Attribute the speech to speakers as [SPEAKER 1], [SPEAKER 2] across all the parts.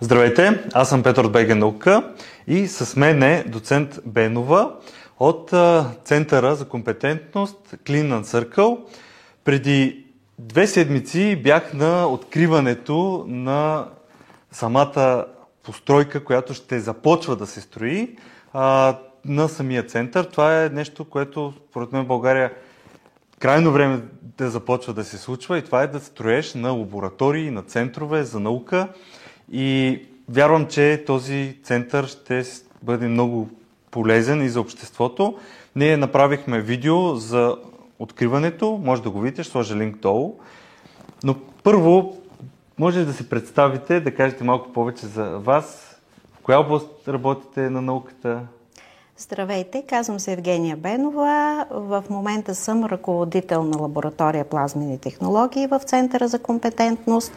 [SPEAKER 1] Здравейте, аз съм Петър от БГ Наука и с мен е доцент Бенова от Центъра за компетентност Clean and Circle. Преди две седмици бях на откриването на самата постройка, която ще започва да се строи на самия център. Това е нещо, което според мен в България крайно време да започва да се случва и това е да строеш на лаборатории, на центрове за наука и вярвам, че този център ще бъде много полезен и за обществото. Ние направихме видео за откриването, може да го видите, ще сложа линк долу. Но първо, може да си представите, да кажете малко повече за вас. В коя област работите на науката?
[SPEAKER 2] Здравейте, казвам се Евгения Бенова. В момента съм ръководител на лаборатория плазмени технологии в Центъра за компетентност.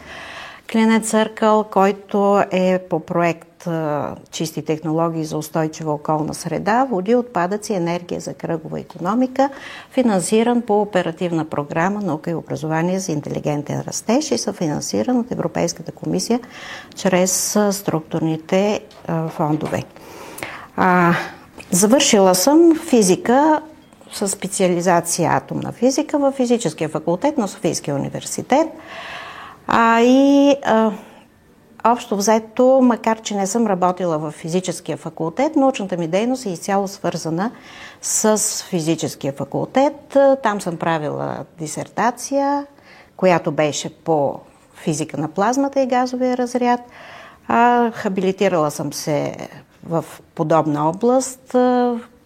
[SPEAKER 2] Клинет Църкъл, който е по проект Чисти технологии за устойчива околна среда, води, отпадъци, енергия за кръгова економика, финансиран по оперативна програма Наука и образование за интелигентен растеж и съфинансиран от Европейската комисия чрез структурните фондове. Завършила съм физика с специализация атомна физика в физическия факултет на Софийския университет. А, и а, общо взето, макар че не съм работила в физическия факултет, научната ми дейност е изцяло свързана с физическия факултет. Там съм правила дисертация, която беше по физика на плазмата и газовия разряд. А, хабилитирала съм се в подобна област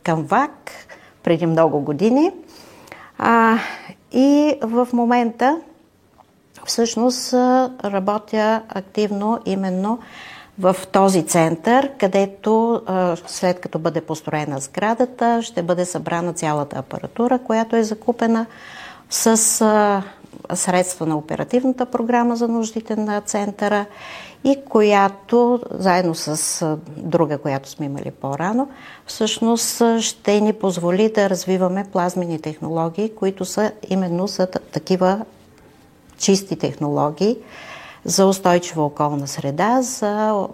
[SPEAKER 2] към ВАК преди много години. А, и в момента всъщност работя активно именно в този център, където след като бъде построена сградата, ще бъде събрана цялата апаратура, която е закупена с средства на оперативната програма за нуждите на центъра и която, заедно с друга, която сме имали по-рано, всъщност ще ни позволи да развиваме плазмени технологии, които са именно за такива чисти технологии за устойчива околна среда, за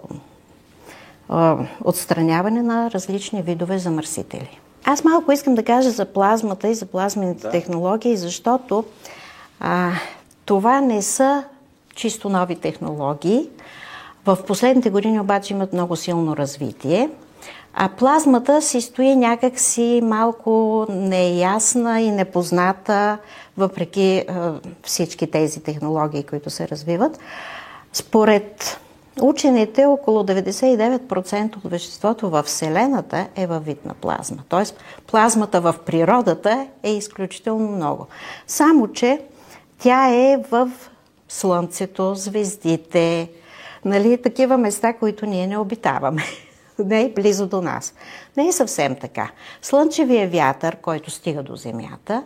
[SPEAKER 2] отстраняване на различни видове замърсители. Аз малко искам да кажа за плазмата и за плазмените да. технологии, защото а, това не са чисто нови технологии. В последните години обаче имат много силно развитие. А плазмата си стои някакси малко неясна и непозната, въпреки е, всички тези технологии, които се развиват. Според учените, около 99% от веществото в Вселената е във вид на плазма. Тоест, плазмата в природата е изключително много. Само, че тя е в Слънцето, звездите, нали, такива места, които ние не обитаваме. не е близо до нас. Не е съвсем така. Слънчевия вятър, който стига до Земята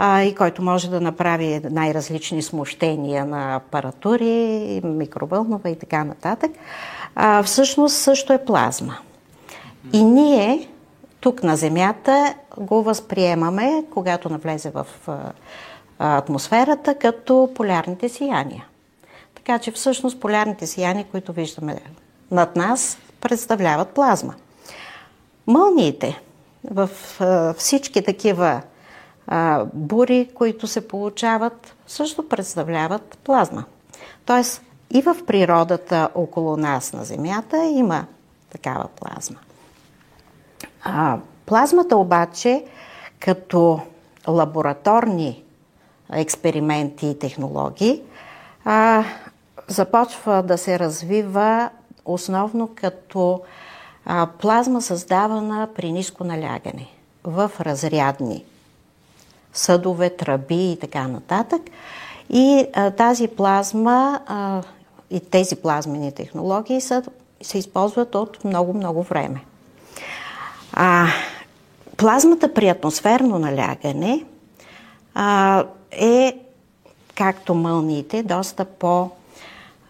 [SPEAKER 2] а, и който може да направи най-различни смущения на апаратури, микровълнова и така нататък, а, всъщност също е плазма. И ние тук на Земята го възприемаме, когато навлезе в атмосферата, като полярните сияния. Така че всъщност полярните сияния, които виждаме над нас, представляват плазма. Мълниите в всички такива бури, които се получават, също представляват плазма. Тоест и в природата около нас на Земята има такава плазма. А, плазмата обаче като лабораторни експерименти и технологии а, започва да се развива основно като а, плазма създавана при ниско налягане в разрядни съдове, тръби и така нататък. И а, тази плазма а, и тези плазмени технологии са, се използват от много-много време. А, плазмата при атмосферно налягане а, е, както мълниите, доста по-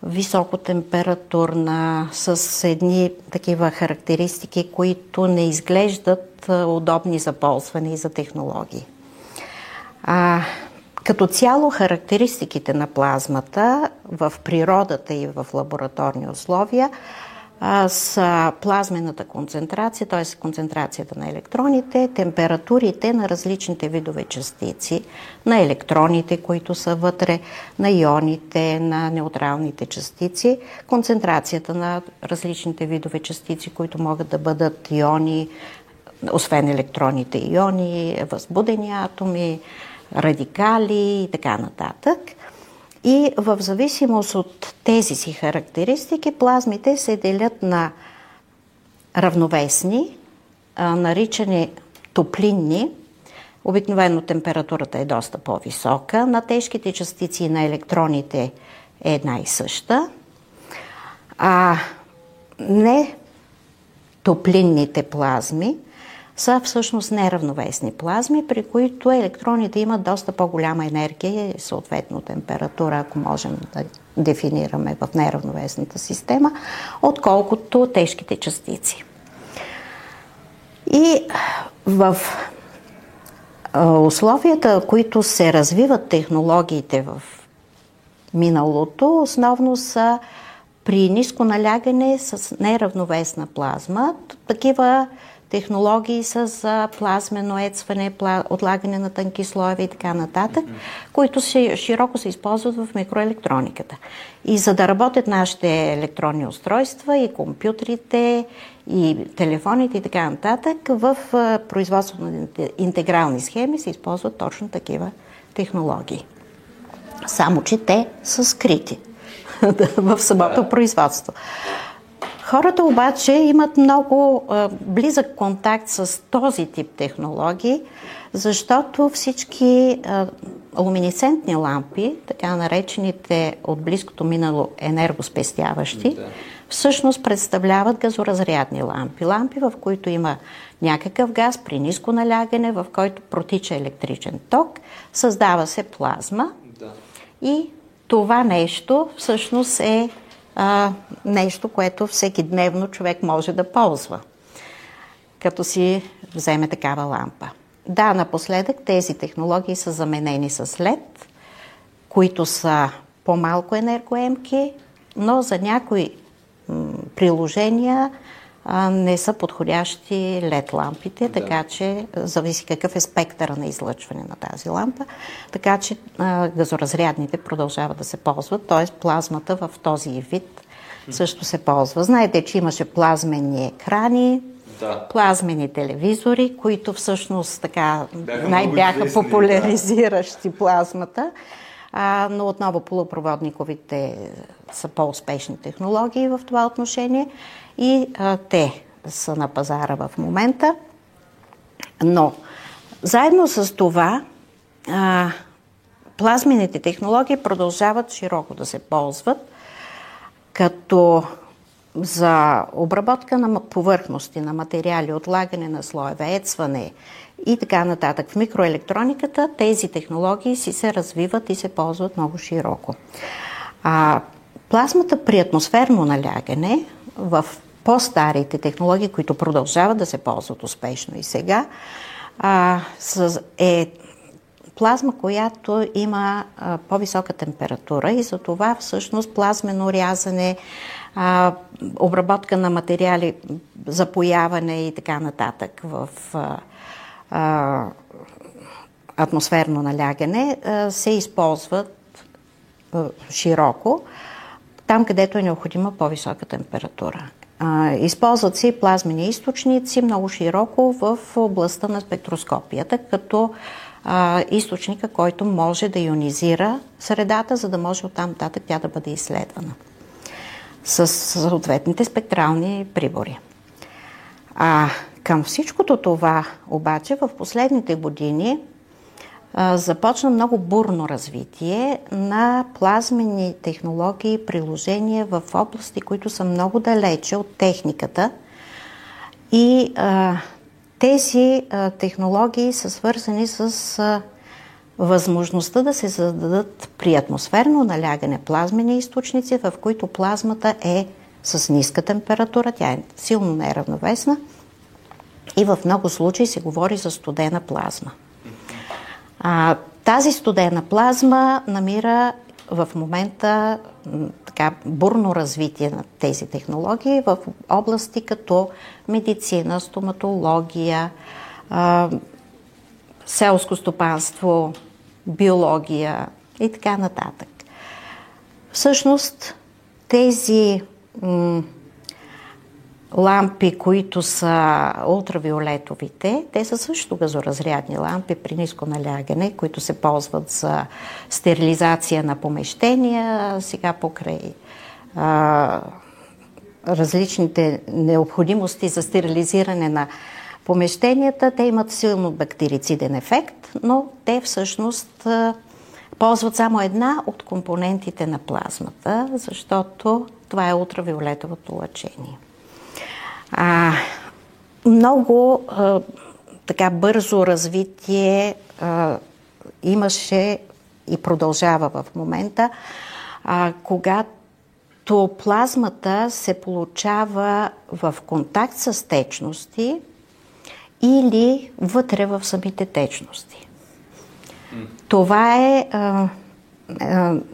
[SPEAKER 2] високотемпературна, с едни такива характеристики, които не изглеждат удобни за ползване и за технологии. А, Като цяло характеристиките на плазмата в природата и в лабораторни условия с плазмената концентрация, т.е. концентрацията на електроните, температурите на различните видове частици, на електроните, които са вътре, на ионите, на неутралните частици, концентрацията на различните видове частици, които могат да бъдат иони, освен електроните, иони, възбудени атоми, радикали и така нататък. И в зависимост от тези си характеристики, плазмите се делят на равновесни, наричани топлинни. Обикновено температурата е доста по-висока. На тежките частици на електроните е една и съща. А не топлинните плазми са всъщност неравновесни плазми, при които електроните имат доста по-голяма енергия и съответно температура, ако можем да дефинираме в неравновесната система, отколкото тежките частици. И в условията, които се развиват технологиите в миналото, основно са при ниско налягане с неравновесна плазма. Такива технологии с плазмено ецване, отлагане на тънки слоеве и така нататък, mm-hmm. които се, широко се използват в микроелектрониката. И за да работят нашите електронни устройства и компютрите и телефоните и така нататък, в производството на интегрални схеми се използват точно такива технологии. Само, че те са скрити в самото производство. Хората обаче имат много а, близък контакт с този тип технологии, защото всички а, луминесцентни лампи, така наречените от близкото минало енергоспестяващи, да. всъщност представляват газоразрядни лампи. Лампи, в които има някакъв газ при ниско налягане, в който протича електричен ток, създава се плазма да. и това нещо всъщност е а, нещо, което всеки дневно човек може да ползва, като си вземе такава лампа. Да, напоследък тези технологии са заменени с LED, които са по-малко енергоемки, но за някои приложения не са подходящи LED лампите, да. така че зависи какъв е спектъра на излъчване на тази лампа, така че газоразрядните продължават да се ползват, т.е. плазмата в този вид също се ползва. Знаете, че имаше плазмени екрани, да. плазмени телевизори, които всъщност така бяха най-бяха популяризиращи да. плазмата. А, но отново полупроводниковите са по-успешни технологии в това отношение и а, те са на пазара в момента. Но заедно с това а, плазмените технологии продължават широко да се ползват, като за обработка на повърхности, на материали, отлагане на слоеве, ецване и така нататък. В микроелектрониката тези технологии си се развиват и се ползват много широко. А плазмата при атмосферно налягане в по-старите технологии, които продължават да се ползват успешно и сега, а, с, е плазма, която има а, по-висока температура и за това всъщност плазмено рязане, а, обработка на материали, запояване и така нататък в а, а, атмосферно налягане а, се използват а, широко там, където е необходима по-висока температура. Използват се и плазмени източници много широко в областта на спектроскопията, като източника, който може да ионизира средата, за да може оттам нататък тя да бъде изследвана с съответните спектрални прибори. А към всичкото това обаче в последните години започна много бурно развитие на плазмени технологии и приложения в области, които са много далече от техниката и а, тези а, технологии са свързани с а, възможността да се зададат при атмосферно налягане плазмени източници, в които плазмата е с ниска температура, тя е силно неравновесна и в много случаи се говори за студена плазма. А, Тази студена плазма намира в момента така бурно развитие на тези технологии в области като медицина, стоматология, селско стопанство, биология и така нататък. Всъщност тези м- лампи, които са ултравиолетовите, те са също газоразрядни лампи при ниско налягане, които се ползват за стерилизация на помещения, сега покрай а, различните необходимости за стерилизиране на помещенията, те имат силно бактерициден ефект, но те всъщност а, ползват само една от компонентите на плазмата, защото това е ултравиолетовото лъчение. А, много а, така бързо развитие а, имаше и продължава в момента, а, когато плазмата се получава в контакт с течности или вътре в самите течности. Това е. А,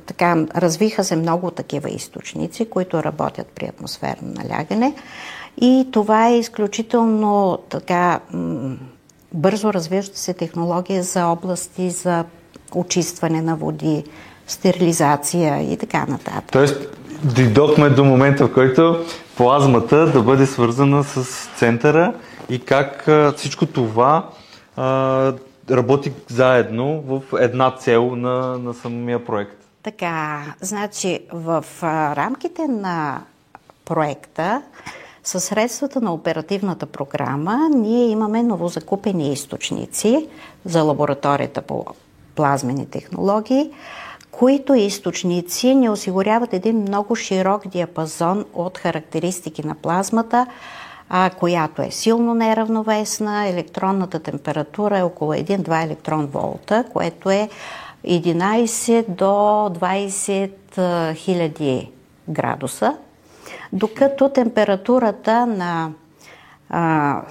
[SPEAKER 2] така, развиха се много такива източници, които работят при атмосферно налягане. И това е изключително така бързо развиваща се технология за области за очистване на води, стерилизация и така нататък.
[SPEAKER 1] Тоест, дойдохме до момента, в който плазмата да бъде свързана с центъра и как всичко това а, работи заедно в една цел на, на самия проект.
[SPEAKER 2] Така, значи в рамките на проекта със средствата на оперативната програма ние имаме новозакупени източници за лабораторията по плазмени технологии, които източници ни осигуряват един много широк диапазон от характеристики на плазмата, а, която е силно неравновесна. Електронната температура е около 1-2 електрон волта, което е 11 до 20 хиляди градуса докато температурата на а,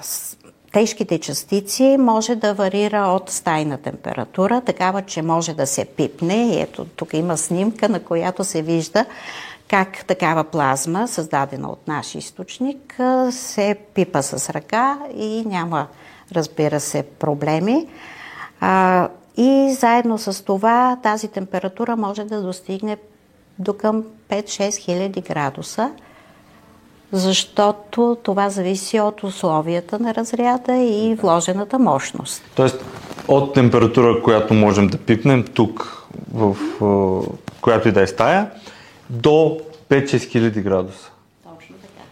[SPEAKER 2] тежките частици може да варира от стайна температура, такава, че може да се пипне. Ето, тук има снимка, на която се вижда как такава плазма, създадена от наш източник, се пипа с ръка и няма, разбира се, проблеми. А, и заедно с това тази температура може да достигне до към 5-6 хиляди градуса – защото това зависи от условията на разряда и вложената мощност.
[SPEAKER 1] Тоест от температура, която можем да пипнем тук, в която и да е стая, до 5-6 хиляди градуса.
[SPEAKER 2] Точно така.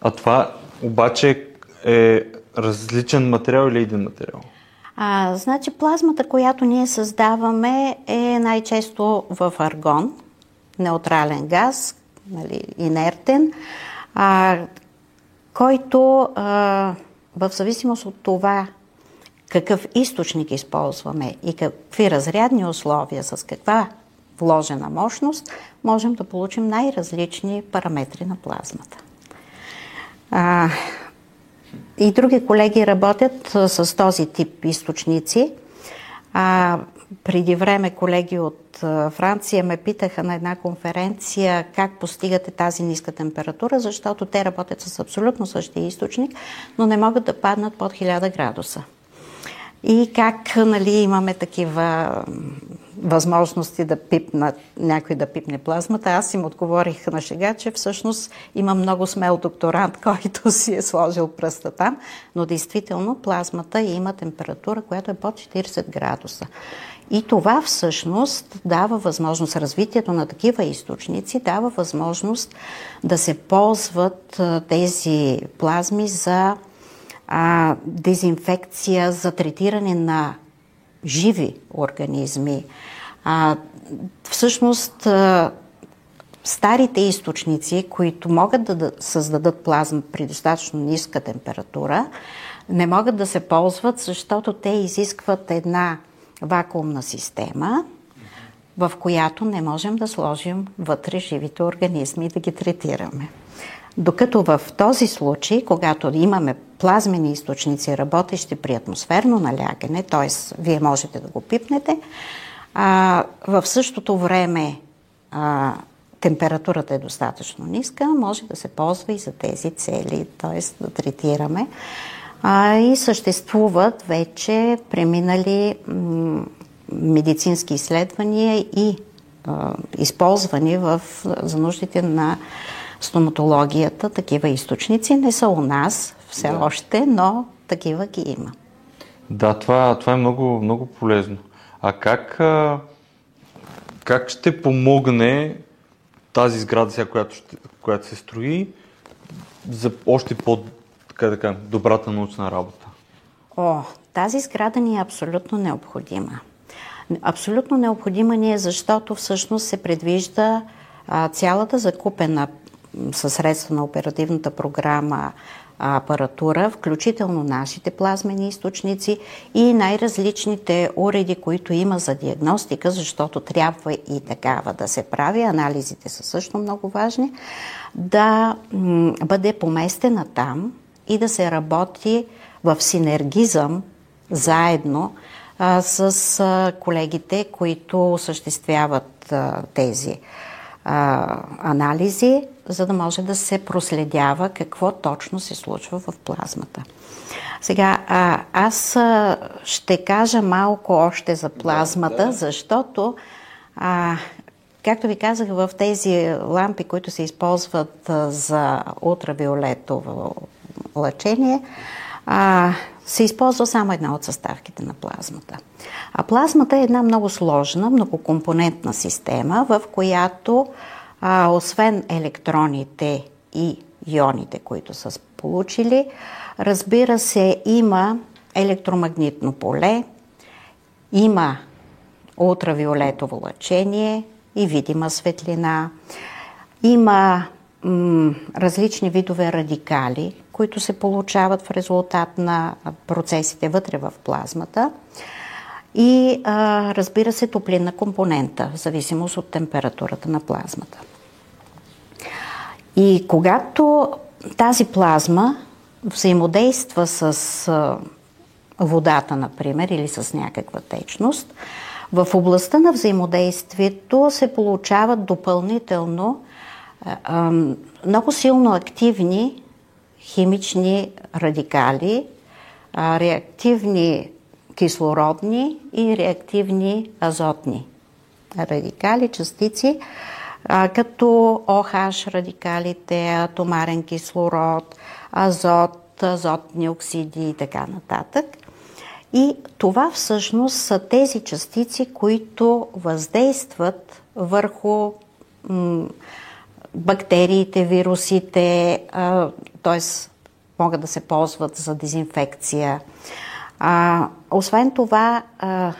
[SPEAKER 1] А това обаче е различен материал или един материал?
[SPEAKER 2] А, значи плазмата, която ние създаваме е най-често в аргон, неутрален газ, нали, инертен а, който а, в зависимост от това какъв източник използваме и какви разрядни условия, с каква вложена мощност, можем да получим най-различни параметри на плазмата. А, и други колеги работят с този тип източници. А, преди време колеги от Франция ме питаха на една конференция как постигате тази ниска температура, защото те работят с абсолютно същия източник, но не могат да паднат под 1000 градуса. И как нали, имаме такива възможности да пипна, някой да пипне плазмата. Аз им отговорих на шега, че всъщност има много смел докторант, който си е сложил пръста там, но действително плазмата има температура, която е под 40 градуса. И това всъщност дава възможност, развитието на такива източници дава възможност да се ползват тези плазми за а, дезинфекция, за третиране на живи организми. А, всъщност, старите източници, които могат да създадат плазма при достатъчно ниска температура, не могат да се ползват, защото те изискват една вакуумна система, в която не можем да сложим вътре живите организми и да ги третираме. Докато в този случай, когато имаме плазмени източници, работещи при атмосферно налягане, т.е. вие можете да го пипнете, А, в същото време а, температурата е достатъчно ниска, може да се ползва и за тези цели, т.е. да третираме. А, и съществуват вече преминали м- медицински изследвания и а, използвани в, за нуждите на стоматологията такива източници. Не са у нас все да. още, но такива ги има.
[SPEAKER 1] Да, това, това е много, много полезно. А как, как ще помогне тази сграда, сега, която, ще, която се строи, за още по така, така, добрата научна работа?
[SPEAKER 2] О, тази сграда ни е абсолютно необходима. Абсолютно необходима ни е, защото всъщност се предвижда а, цялата закупена със средства на оперативната програма апаратура, включително нашите плазмени източници и най-различните уреди, които има за диагностика, защото трябва и такава да се прави. Анализите са също много важни. Да бъде поместена там и да се работи в синергизъм заедно а, с а, колегите, които осъществяват а, тези а, анализи, за да може да се проследява какво точно се случва в плазмата. Сега, а, аз а, ще кажа малко още за плазмата, да, да. защото, а, както ви казах, в тези лампи, които се използват а, за ултравиолетово лъчение, а, се използва само една от съставките на плазмата. А плазмата е една много сложна, многокомпонентна система, в която а, освен електроните и ионите, които са получили, разбира се, има електромагнитно поле, има ултравиолетово лъчение и видима светлина, има различни видове радикали, които се получават в резултат на процесите вътре в плазмата и а, разбира се топлинна компонента, в зависимост от температурата на плазмата. И когато тази плазма взаимодейства с а, водата, например, или с някаква течност, в областта на взаимодействието се получават допълнително много силно активни химични радикали, реактивни кислородни и реактивни азотни радикали, частици, като ОХ радикалите, атомарен кислород, азот, азотни оксиди и така нататък. И това всъщност са тези частици, които въздействат върху бактериите, вирусите, т.е. могат да се ползват за дезинфекция. А, освен това, а,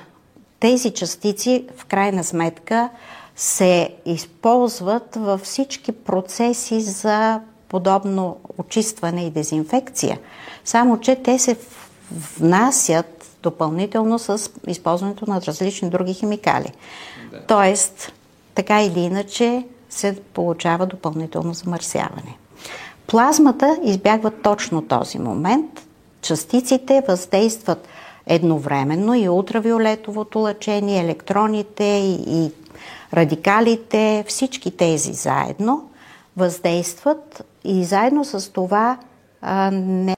[SPEAKER 2] тези частици в крайна сметка се използват във всички процеси за подобно очистване и дезинфекция. Само, че те се внасят допълнително с използването на различни други химикали. Да. Тоест, така или иначе, се получава допълнително замърсяване. Плазмата избягва точно този момент. Частиците въздействат едновременно и ултравиолетовото лъчение, електроните и, и радикалите, всички тези заедно въздействат и заедно с това а, не.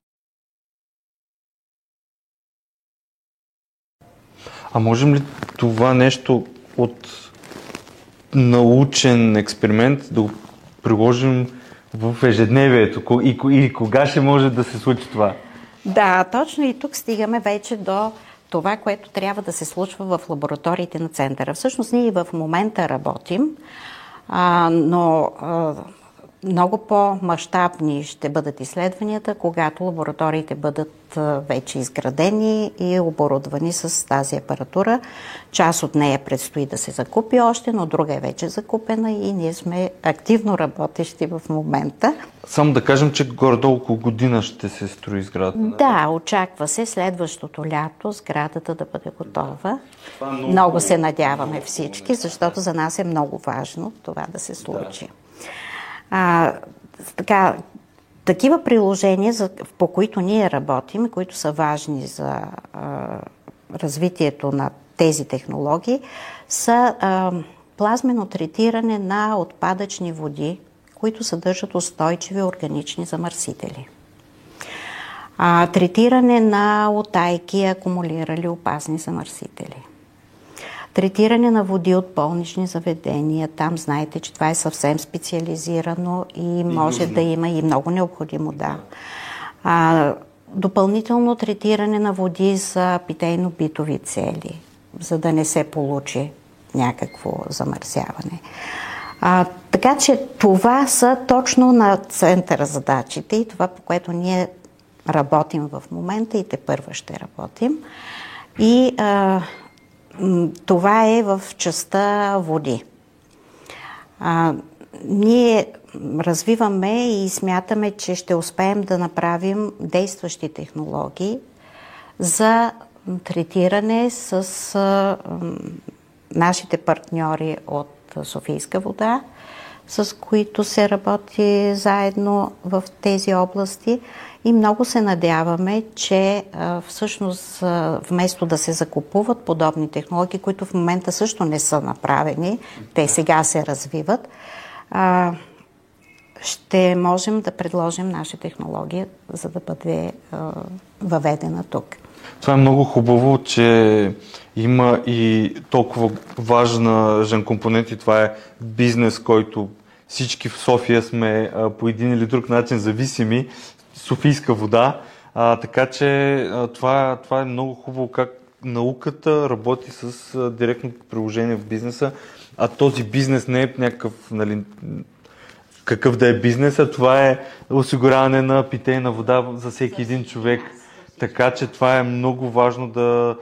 [SPEAKER 1] А можем ли това нещо от научен експеримент да го приложим в ежедневието? И, и кога ще може да се случи това?
[SPEAKER 2] Да, точно и тук стигаме вече до това, което трябва да се случва в лабораториите на центъра. Всъщност ние и в момента работим, а, но а, много по-масштабни ще бъдат изследванията, когато лабораториите бъдат вече изградени и оборудвани с тази апаратура. Част от нея предстои да се закупи още, но друга е вече закупена и ние сме активно работещи в момента.
[SPEAKER 1] Само да кажем, че горе-долу около година ще се строи сградата.
[SPEAKER 2] Да, очаква се следващото лято сградата да бъде готова. Да. Много, много се надяваме всички, защото за нас е много важно това да се случи. Да. А, така, такива приложения, за, по които ние работим, които са важни за а, развитието на тези технологии са а, плазмено третиране на отпадъчни води, които съдържат устойчиви органични замърсители. А, третиране на отайки, акумулирали опасни замърсители. Третиране на води от болнични заведения. Там знаете, че това е съвсем специализирано и може и да има и много необходимо, да. А, допълнително третиране на води за питейно-битови цели, за да не се получи някакво замърсяване. А, така че това са точно на центъра задачите и това, по което ние работим в момента и те първа ще работим. И а, това е в частта води. А, ние развиваме и смятаме, че ще успеем да направим действащи технологии за третиране с а, нашите партньори от Софийска вода, с които се работи заедно в тези области и много се надяваме, че всъщност вместо да се закупуват подобни технологии, които в момента също не са направени, те сега се развиват, ще можем да предложим наша технология, за да бъде въведена тук.
[SPEAKER 1] Това е много хубаво, че има и толкова важен компонент и това е бизнес, който всички в София сме по един или друг начин зависими. Софийска вода. А, така че а, това, това е много хубаво как науката работи с а, директно приложение в бизнеса, а този бизнес не е някакъв, нали, какъв да е бизнес, а това е осигуряване на питейна вода за всеки един човек. Така че това е много важно да,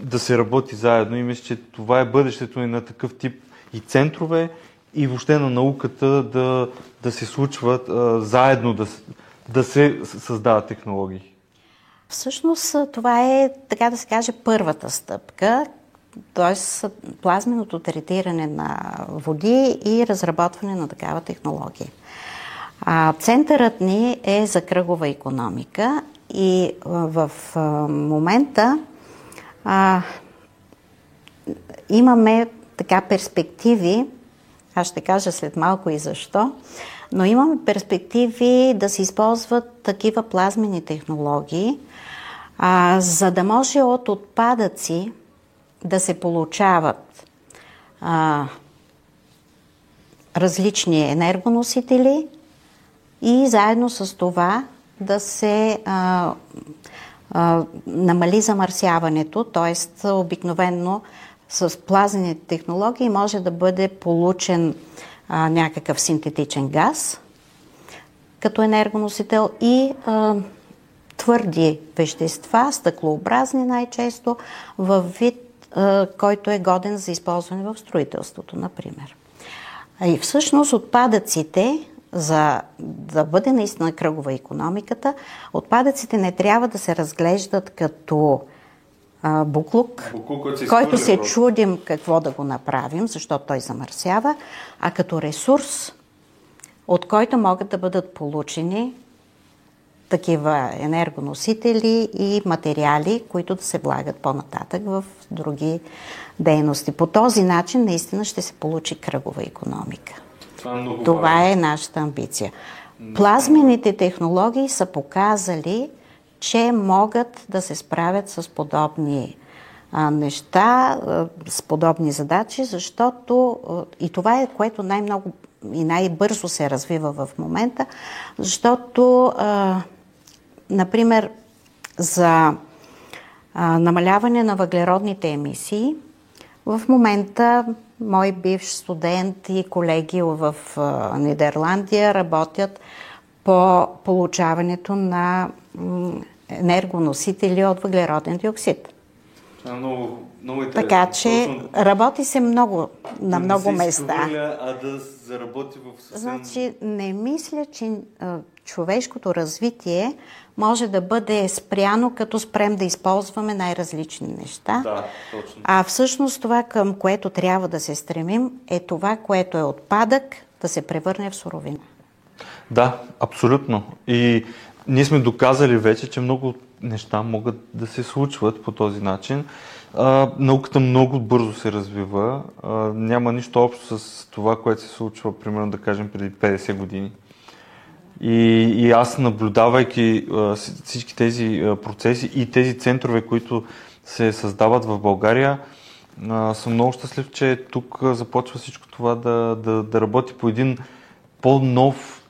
[SPEAKER 1] да се работи заедно и мисля, че това е бъдещето и на такъв тип и центрове, и въобще на науката да, да се случват а, заедно, да, да се създават технологии.
[SPEAKER 2] Всъщност това е, така да се каже, първата стъпка, т.е. плазменото третиране на води и разработване на такава технология. А, центърът ни е за кръгова економика и в момента а, имаме така перспективи, аз ще кажа след малко и защо, но имаме перспективи да се използват такива плазмени технологии, а, за да може от отпадъци да се получават а, различни енергоносители и заедно с това да се а, а, намали замърсяването, т.е. обикновенно с плазените технологии може да бъде получен а, някакъв синтетичен газ като енергоносител и а, твърди вещества, стъклообразни най-често, в вид, а, който е годен за използване в строителството, например. И всъщност отпадъците за да бъде наистина кръгова економиката, отпадъците не трябва да се разглеждат като а, буклук, буклук се който се просто. чудим какво да го направим, защото той замърсява, а като ресурс, от който могат да бъдат получени такива енергоносители и материали, които да се влагат по-нататък в други дейности. По този начин наистина ще се получи кръгова економика. Това е, много Това е нашата амбиция. Плазмените технологии са показали, че могат да се справят с подобни неща, с подобни задачи, защото и това е което най-много и най-бързо се развива в момента, защото, например, за намаляване на въглеродните емисии, в момента мой бивш студент и колеги в Нидерландия работят по получаването на енергоносители от въглероден диоксид.
[SPEAKER 1] Това е много, много
[SPEAKER 2] интересно. Така че Точно... работи се много, на
[SPEAKER 1] да
[SPEAKER 2] много не се места.
[SPEAKER 1] А да заработи в съвсем...
[SPEAKER 2] Значи не мисля, че а, човешкото развитие може да бъде спряно, като спрем да използваме най-различни неща.
[SPEAKER 1] Да, точно.
[SPEAKER 2] А всъщност това, към което трябва да се стремим, е това, което е отпадък, да се превърне в суровина.
[SPEAKER 1] Да, абсолютно. И ние сме доказали вече, че много неща могат да се случват по този начин. А, науката много бързо се развива. А, няма нищо общо с това, което се случва, примерно да кажем, преди 50 години. И, и аз наблюдавайки а, всички тези а, процеси и тези центрове, които се създават в България, а, съм много щастлив, че тук започва всичко това да, да, да работи по един по-нов,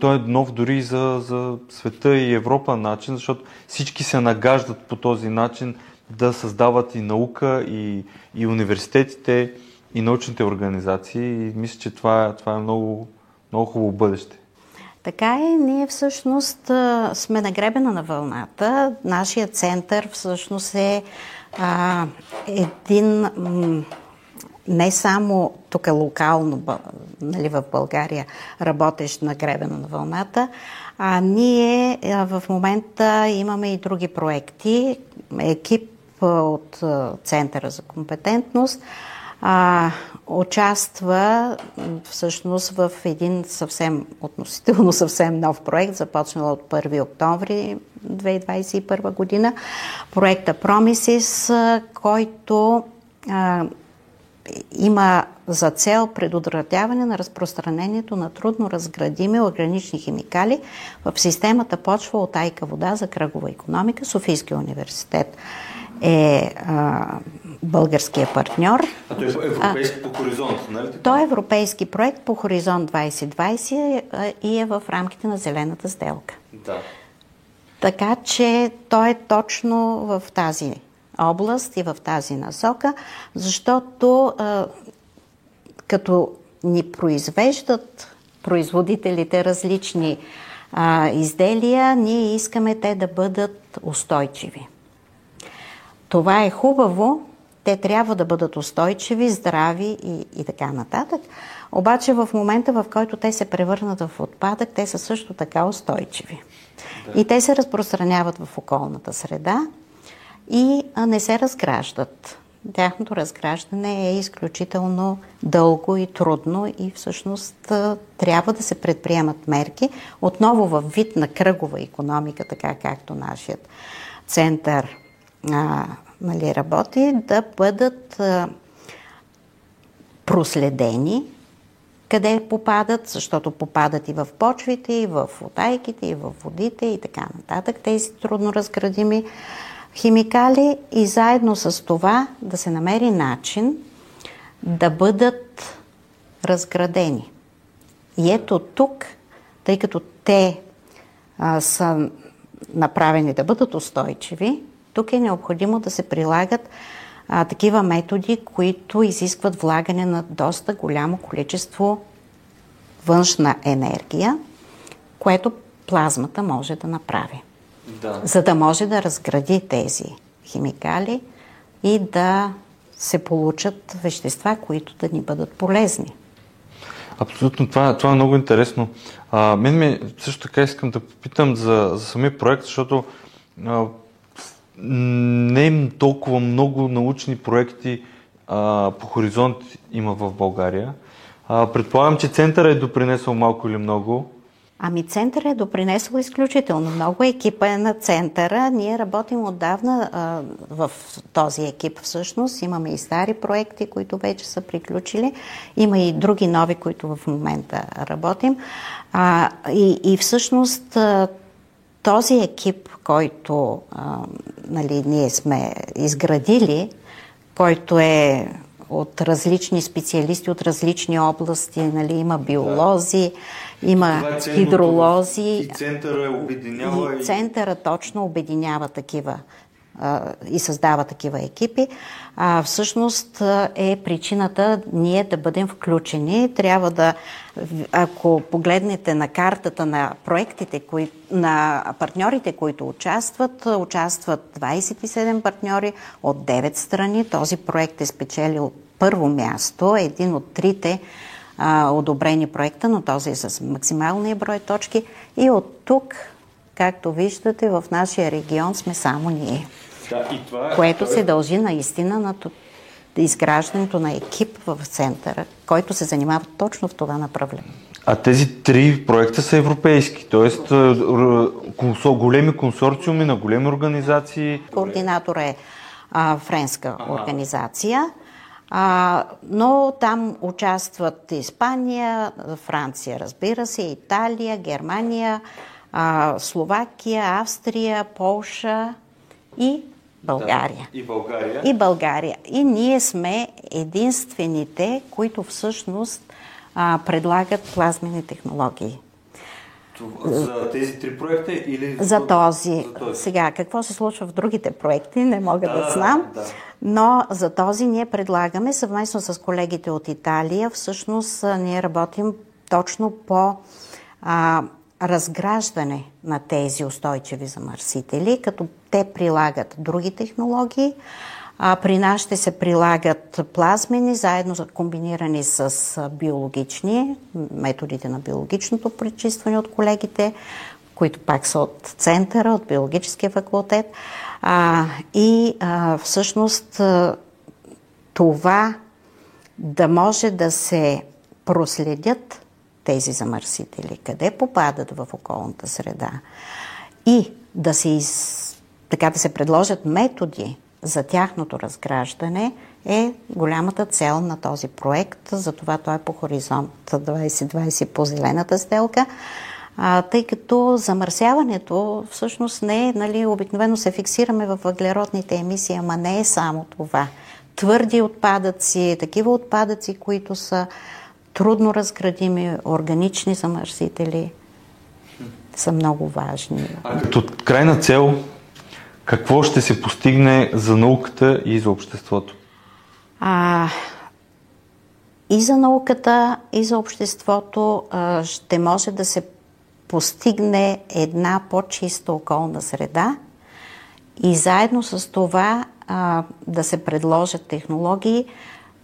[SPEAKER 1] той е нов дори за, за света и Европа начин, защото всички се нагаждат по този начин да създават и наука, и, и университетите, и научните организации. И мисля, че това, това е много, много хубаво бъдеще.
[SPEAKER 2] Така е, ние всъщност сме на гребена на вълната. Нашия център всъщност е а, един не само тук е локално нали, в България работещ на гребена на вълната, а ние в момента имаме и други проекти. Екип от Центъра за компетентност а, участва всъщност в един съвсем, относително съвсем нов проект, започнал от 1 октомври 2021 година. Проекта Promises, който а, има за цел предотвратяване на разпространението на трудно разградими органични химикали в системата почва от айка вода за кръгова економика, Софийския университет е а, българския партньор.
[SPEAKER 1] А той е европейски а, по хоризонт, нали?
[SPEAKER 2] Той е европейски проект по Хоризонт 2020 а, и е в рамките на Зелената сделка.
[SPEAKER 1] Да.
[SPEAKER 2] Така че той е точно в тази област и в тази насока, защото като ни произвеждат производителите различни а, изделия, ние искаме те да бъдат устойчиви. Това е хубаво, те трябва да бъдат устойчиви, здрави и, и така нататък. Обаче в момента, в който те се превърнат в отпадък, те са също така устойчиви. Да. И те се разпространяват в околната среда и не се разграждат. Тяхното разграждане е изключително дълго и трудно и всъщност трябва да се предприемат мерки отново в вид на кръгова економика, така както нашият център а, нали, работи, да бъдат а, проследени къде попадат, защото попадат и в почвите, и в отайките, и в водите и така нататък. Тези трудно разградими химикали и заедно с това да се намери начин да бъдат разградени. И ето тук, тъй като те а, са направени да бъдат устойчиви, тук е необходимо да се прилагат а, такива методи, които изискват влагане на доста голямо количество външна енергия, което плазмата може да направи. Да. За да може да разгради тези химикали и да се получат вещества, които да ни бъдат полезни.
[SPEAKER 1] Абсолютно, това, това е много интересно. А, мен ми също така искам да попитам за, за самия проект, защото а, не е толкова много научни проекти а, по хоризонт има в България. А, предполагам, че центъра е допринесъл малко или много.
[SPEAKER 2] Ами центъра е допринесъл изключително много. Екипа е на центъра. Ние работим отдавна а, в този екип всъщност. Имаме и стари проекти, които вече са приключили. Има и други нови, които в момента работим. А, и, и всъщност този екип, който а, нали, ние сме изградили, който е от различни специалисти, от различни области, нали, има биолози, да. Има е хидролози. И
[SPEAKER 1] центъра обединява.
[SPEAKER 2] И центъра точно обединява такива и създава такива екипи, а, всъщност е причината ние да бъдем включени. Трябва да, ако погледнете на картата на проектите, кои, на партньорите, които участват, участват 27 партньори от 9 страни. Този проект е спечелил първо място, един от трите а, одобрени проекта, но този е с максималния брой точки. И от тук, както виждате, в нашия регион сме само ние. Да, и това, е- което се дължи наистина на изграждането на екип в центъра, който се занимава точно в това направление.
[SPEAKER 1] А тези три проекта са европейски, т.е. големи консорциуми на големи организации.
[SPEAKER 2] Координатор е а, френска ага. организация, а, но там участват Испания, Франция, разбира се, Италия, Германия, а, Словакия, Австрия, Полша и България.
[SPEAKER 1] Да, и България.
[SPEAKER 2] И България. И ние сме единствените, които всъщност а, предлагат плазмени технологии.
[SPEAKER 1] За тези три проекта или
[SPEAKER 2] за този. за този? Сега, какво се случва в другите проекти, не мога да, да знам. Да. Но за този ние предлагаме съвместно с колегите от Италия. Всъщност ние работим точно по а, разграждане на тези устойчиви замърсители, като те прилагат други технологии. А, при нас ще се прилагат плазмени, заедно комбинирани с биологични, методите на биологичното пречистване от колегите, които пак са от центъра, от биологическия факултет. А, и а, всъщност това да може да се проследят тези замърсители, къде попадат в околната среда и да се, из, така да се предложат методи за тяхното разграждане е голямата цел на този проект. Затова той е по хоризонт 2020 по зелената сделка. А, тъй като замърсяването всъщност не е, нали, обикновено се фиксираме в въглеродните емисии, ама не е само това. Твърди отпадъци, такива отпадъци, които са трудно разградими органични замърсители са много важни.
[SPEAKER 1] Като крайна цел, какво ще се постигне за науката и за обществото?
[SPEAKER 2] А, и за науката, и за обществото а, ще може да се постигне една по-чиста околна среда и заедно с това а, да се предложат технологии,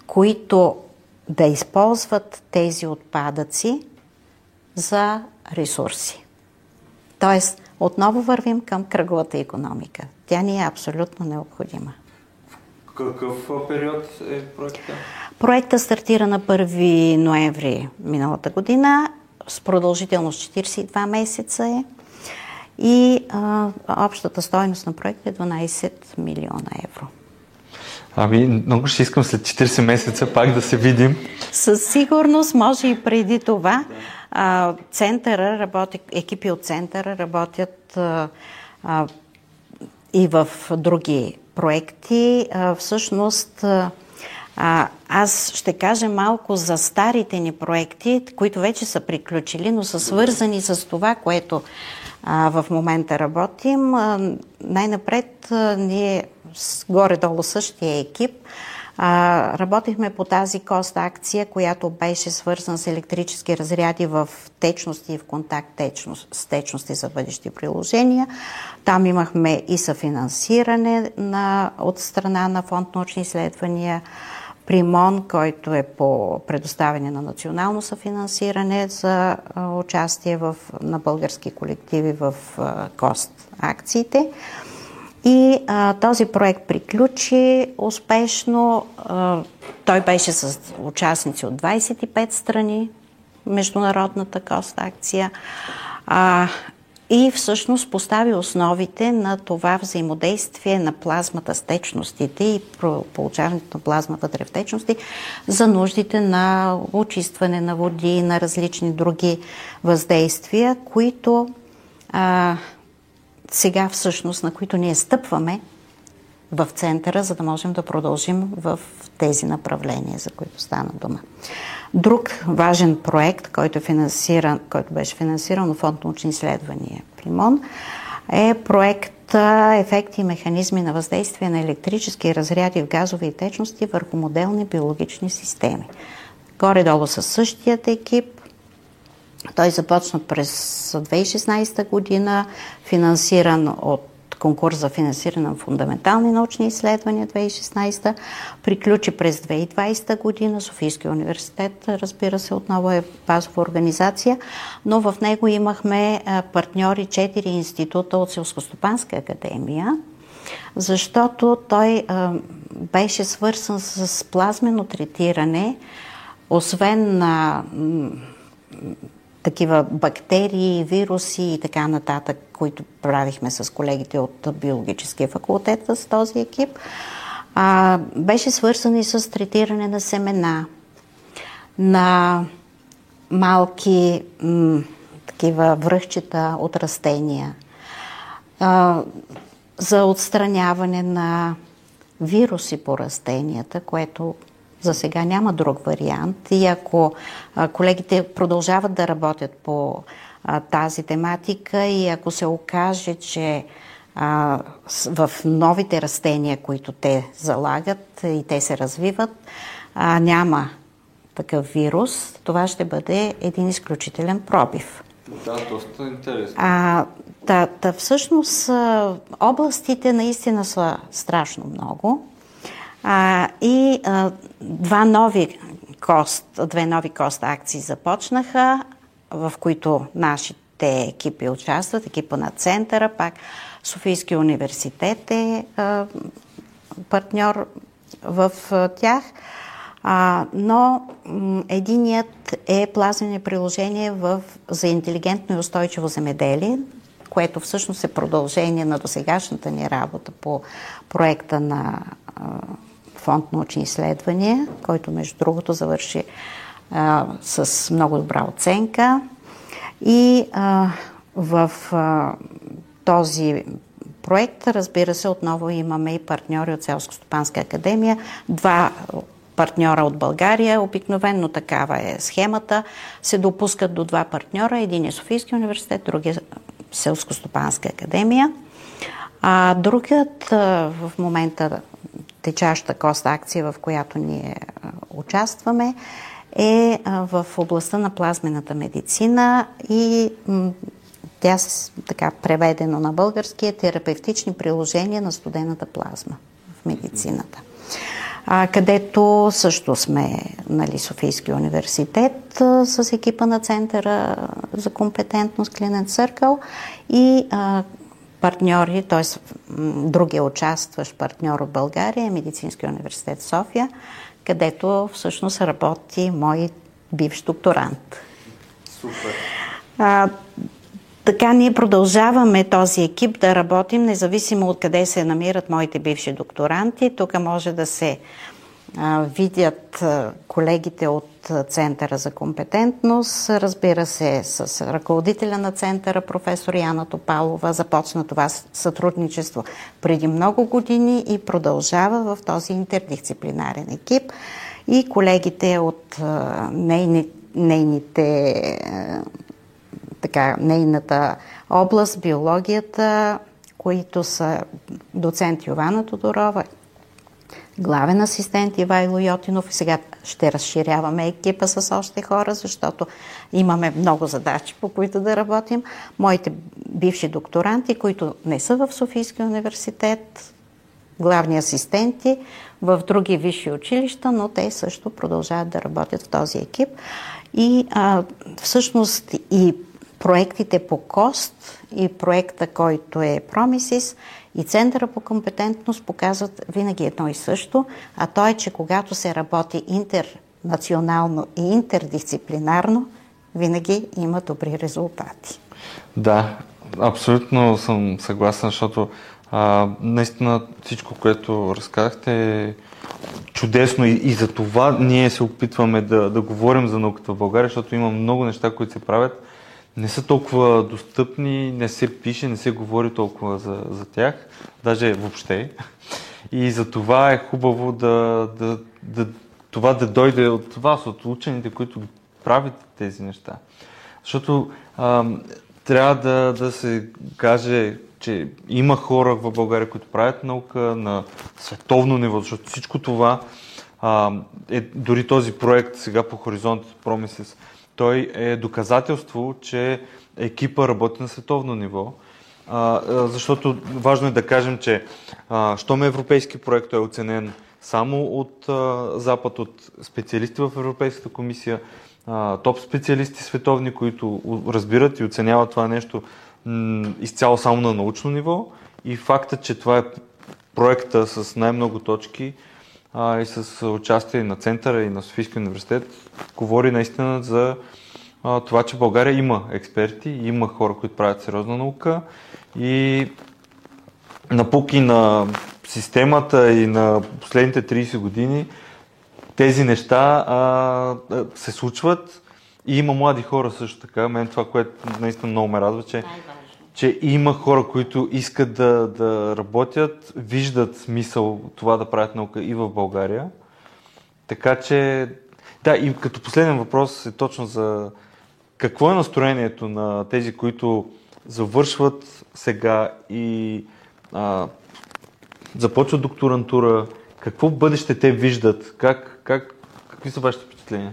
[SPEAKER 2] които да използват тези отпадъци за ресурси. Тоест, отново вървим към кръговата економика. Тя ни е абсолютно необходима.
[SPEAKER 1] Какъв период е проекта?
[SPEAKER 2] Проекта стартира на 1 ноември миналата година с продължителност 42 месеца е и а, общата стоеност на проекта е 12 милиона евро.
[SPEAKER 1] Ами, много ще искам след 40 месеца пак да се видим.
[SPEAKER 2] Със сигурност, може и преди това. А, центъра работи, екипи от центъра работят а, а, и в други проекти. А, всъщност, а, аз ще кажа малко за старите ни проекти, които вече са приключили, но са свързани с това, което а, в момента работим. А, най-напред а, ние с горе-долу същия екип а, работихме по тази кост акция, която беше свързана с електрически разряди в течности и в контакт течност, с течности за бъдещи приложения. Там имахме и съфинансиране на, от страна на фонд научни изследвания, Примон, който е по предоставяне на национално съфинансиране за участие в, на български колективи в КОСТ акциите. И а, този проект приключи успешно. А, той беше с участници от 25 страни, международната кост акция. А, и всъщност постави основите на това взаимодействие на плазмата с течностите и получаването на плазма вътре в течности за нуждите на очистване на води, на различни други въздействия, които а, сега всъщност, на които ние стъпваме в центъра, за да можем да продължим в тези направления, за които стана дума. Друг важен проект, който, е финансиран, който беше финансиран от Фонд научни изследвания Плимон, е проект ефекти и механизми на въздействие на електрически разряди в газови и течности върху моделни биологични системи. Горе-долу със същият екип той започна през 2016 година, финансиран от конкурс за финансиране на фундаментални научни изследвания 2016, приключи през 2020 година. Софийския университет, разбира се, отново е базова организация, но в него имахме партньори 4 института от Селскостопанска академия, защото той беше свързан с плазмено третиране, освен на такива бактерии, вируси и така нататък, които правихме с колегите от биологическия факултет с този екип, а, беше свързан и с третиране на семена, на малки м, такива връхчета от растения, а, за отстраняване на вируси по растенията, което за сега няма друг вариант. И ако колегите продължават да работят по тази тематика и ако се окаже, че а, в новите растения, които те залагат и те се развиват, а, няма такъв вирус, това ще бъде един изключителен пробив.
[SPEAKER 1] Да, доста интересно.
[SPEAKER 2] А, та, та всъщност областите наистина са страшно много. А, и а, два нови кост, две нови кост акции започнаха, в които нашите екипи участват, екипа на центъра, пак Софийския университет е а, партньор в а, тях. А, но м, единият е плазмени приложение в, за интелигентно и устойчиво земеделие, което всъщност е продължение на досегашната ни работа по проекта на а, фонд научни изследвания, който между другото завърши а, с много добра оценка. И а, в а, този проект, разбира се, отново имаме и партньори от Селско-стопанска академия, два партньора от България. Обикновенно такава е схемата. Се допускат до два партньора. Един е Софийски университет, другия Селско-стопанска академия. А другият в момента течаща кост акция, в която ние участваме, е в областта на плазмената медицина и тя така преведено на български е терапевтични приложения на студената плазма в медицината. А, където също сме нали, Софийски университет а, с екипа на Центъра за компетентност Клинен Църкъл и а, партньори, т.е. другия участващ партньор от България е Медицинския университет София, където всъщност работи мой бивш докторант.
[SPEAKER 1] Супер.
[SPEAKER 2] А, така ние продължаваме този екип да работим, независимо от къде се намират моите бивши докторанти. Тук може да се видят колегите от Центъра за компетентност, разбира се, с ръководителя на Центъра, професор Яна Топалова. Започна това сътрудничество преди много години и продължава в този интердисциплинарен екип. И колегите от нейни, нейните така, нейната област, биологията, които са доцент Йована Тодорова, главен асистент Ивайло Йотинов сега ще разширяваме екипа с още хора, защото имаме много задачи, по които да работим. Моите бивши докторанти, които не са в Софийския университет, главни асистенти в други висши училища, но те също продължават да работят в този екип. И а, всъщност и проектите по КОСТ и проекта, който е Промисис и Центъра по компетентност показват винаги едно и също, а то е, че когато се работи интернационално и интердисциплинарно, винаги има добри резултати.
[SPEAKER 1] Да, абсолютно съм съгласен, защото а, наистина всичко, което разказахте е чудесно и, и за това ние се опитваме да, да говорим за науката в България, защото има много неща, които се правят не са толкова достъпни, не се пише, не се говори толкова за, за тях, даже въобще. И за това е хубаво да, да, да, това да дойде от вас, от учените, които правят тези неща. Защото а, трябва да, да се каже, че има хора в България, които правят наука на световно ниво, защото всичко това а, е дори този проект сега по Хоризонт Промисес, той е доказателство, че екипа работи на световно ниво. А, защото важно е да кажем, че а, щом европейски проект, е оценен само от а, Запад, от специалисти в Европейската комисия, а, топ специалисти световни, които разбират и оценяват това нещо м- изцяло само на научно ниво. И факта, че това е проекта с най-много точки, а, и с участие на Центъра и на Софийския университет, говори наистина за а, това, че България има експерти, има хора, които правят сериозна наука и напуки на системата и на последните 30 години тези неща а, се случват и има млади хора също така. Мен това, което наистина много ме радва, че, че има хора, които искат да, да работят, виждат смисъл това да правят наука и в България. Така че, да, и като последен въпрос е точно за какво е настроението на тези, които завършват сега и а, започват докторантура, какво бъдеще те виждат, как, как, какви са вашите впечатления?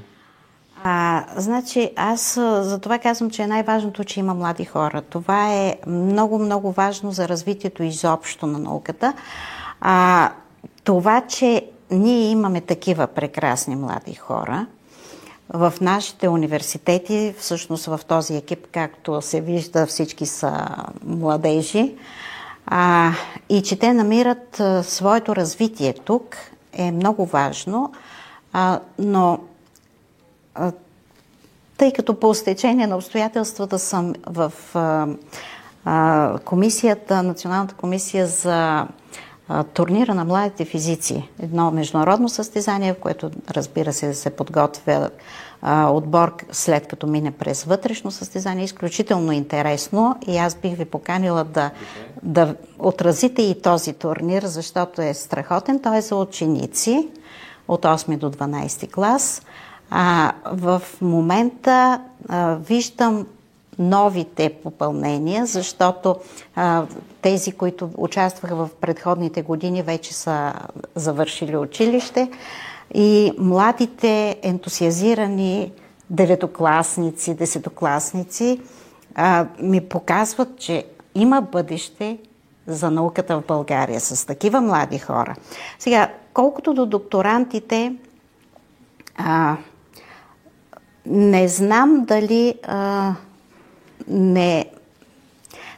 [SPEAKER 2] А, значи, аз за това казвам, че е най-важното, че има млади хора. Това е много, много важно за развитието изобщо на науката. А, това, че ние имаме такива прекрасни млади хора, в нашите университети, всъщност в този екип, както се вижда, всички са младежи, а, и че те намират а, своето развитие тук е много важно, а, но тъй като по стечение на обстоятелствата съм в комисията, Националната комисия за турнира на младите физици, едно международно състезание, в което разбира се се подготвя отбор след като мине през вътрешно състезание, изключително интересно и аз бих ви поканила да, да отразите и този турнир, защото е страхотен. Той е за ученици от 8 до 12 клас. А, в момента а, виждам новите попълнения, защото а, тези, които участваха в предходните години, вече са завършили училище и младите ентусиазирани деветокласници, десетокласници а, ми показват, че има бъдеще за науката в България с такива млади хора. Сега, колкото до докторантите, а, не знам дали а, не,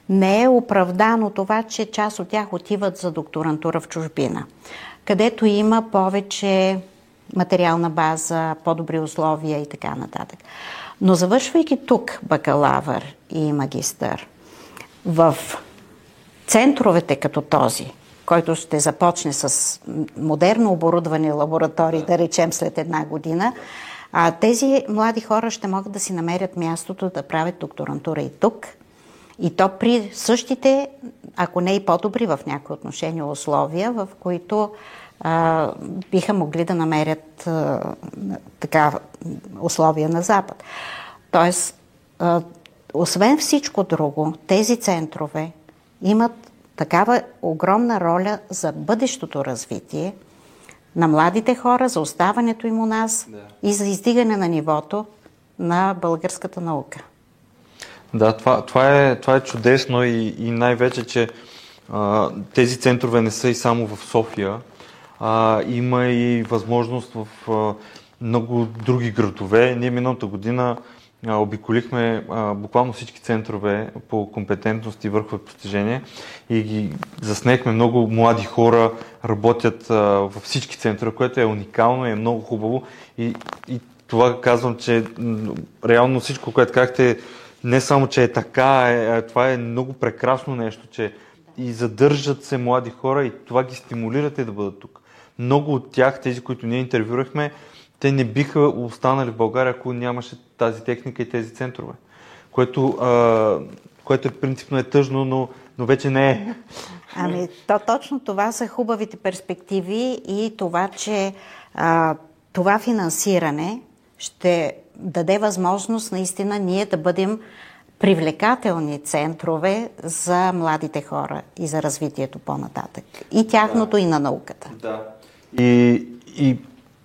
[SPEAKER 2] не е оправдано това, че част от тях отиват за докторантура в чужбина, където има повече материална база, по-добри условия и така нататък. Но завършвайки тук бакалавър и магистър, в центровете като този, който ще започне с модерно оборудване лаборатории, да речем след една година, а тези млади хора ще могат да си намерят мястото да правят докторантура и тук. И то при същите, ако не и по-добри в някои отношения условия, в които а, биха могли да намерят а, така условия на Запад. Тоест, а, освен всичко друго, тези центрове имат такава огромна роля за бъдещото развитие на младите хора, за оставането им у нас да. и за издигане на нивото на българската наука.
[SPEAKER 1] Да, това, това, е, това е чудесно и, и най-вече, че а, тези центрове не са и само в София. А, има и възможност в а, много други градове. Ние миналата година обиколихме буквално всички центрове по компетентност и върхове постижение и ги заснехме много млади хора, работят във всички центрове, което е уникално и е много хубаво. И, и това казвам, че реално всичко, което казахте, не само, че е така, е, това е много прекрасно нещо, че и задържат се млади хора и това ги стимулирате да бъдат тук много от тях, тези, които ние интервюрахме, те не биха останали в България, ако нямаше тази техника и тези центрове. Което, а, което е принципно е тъжно, но, но вече не е.
[SPEAKER 2] Ами, то, точно това са хубавите перспективи и това, че а, това финансиране ще даде възможност наистина ние да бъдем привлекателни центрове за младите хора и за развитието по-нататък. И тяхното, да. и на науката.
[SPEAKER 1] Да. И, и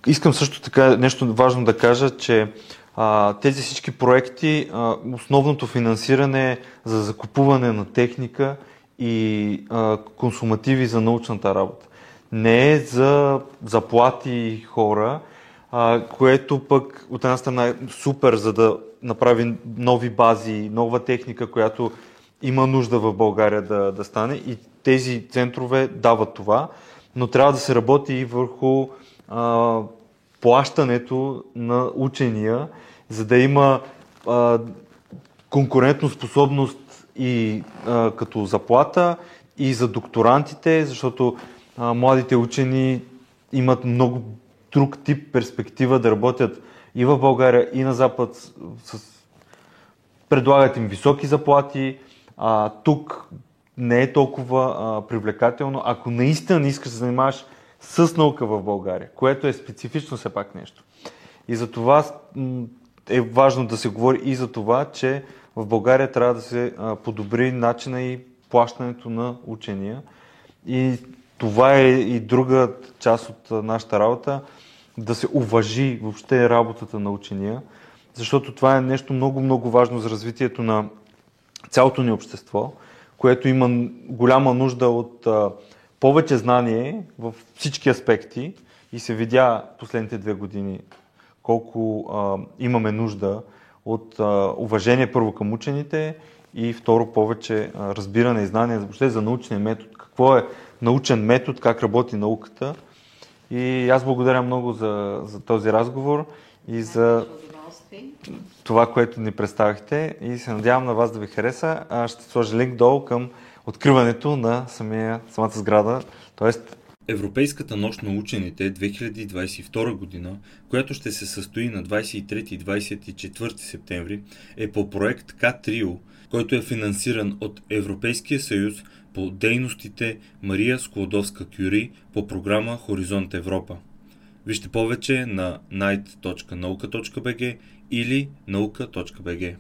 [SPEAKER 1] искам също така нещо важно да кажа, че а, тези всички проекти, а, основното финансиране за закупуване на техника и а, консумативи за научната работа. Не е за заплати хора, а, което пък от една страна е супер, за да направи нови бази, нова техника, която има нужда в България да, да стане и тези центрове дават това но трябва да се работи и върху а, плащането на учения, за да има а, конкурентоспособност и а, като заплата и за докторантите, защото а, младите учени имат много друг тип перспектива да работят и в България, и на Запад. С... Предлагат им високи заплати. А, тук не е толкова а, привлекателно, ако наистина не искаш да се занимаваш с наука в България, което е специфично все пак нещо. И за това е важно да се говори и за това, че в България трябва да се подобри начина и плащането на учения. И това е и друга част от нашата работа, да се уважи въобще работата на учения, защото това е нещо много, много важно за развитието на цялото ни общество, което има голяма нужда от повече знание в всички аспекти и се видя последните две години колко а, имаме нужда от а, уважение първо към учените и второ повече а, разбиране и знание въобще за научния метод. Какво е научен метод, как работи науката. И аз благодаря много за, за този разговор и за това, което ни представихте и се надявам на вас да ви хареса. Ще сложа линк долу към откриването на самия, самата сграда, т.е.
[SPEAKER 3] Европейската нощ на учените 2022 година, която ще се състои на 23 и 24 септември, е по проект К-Трио, който е финансиран от Европейския съюз по дейностите Мария Склодовска-Кюри по програма Хоризонт Европа. Вижте повече на night.nauka.bg или nauka.bg.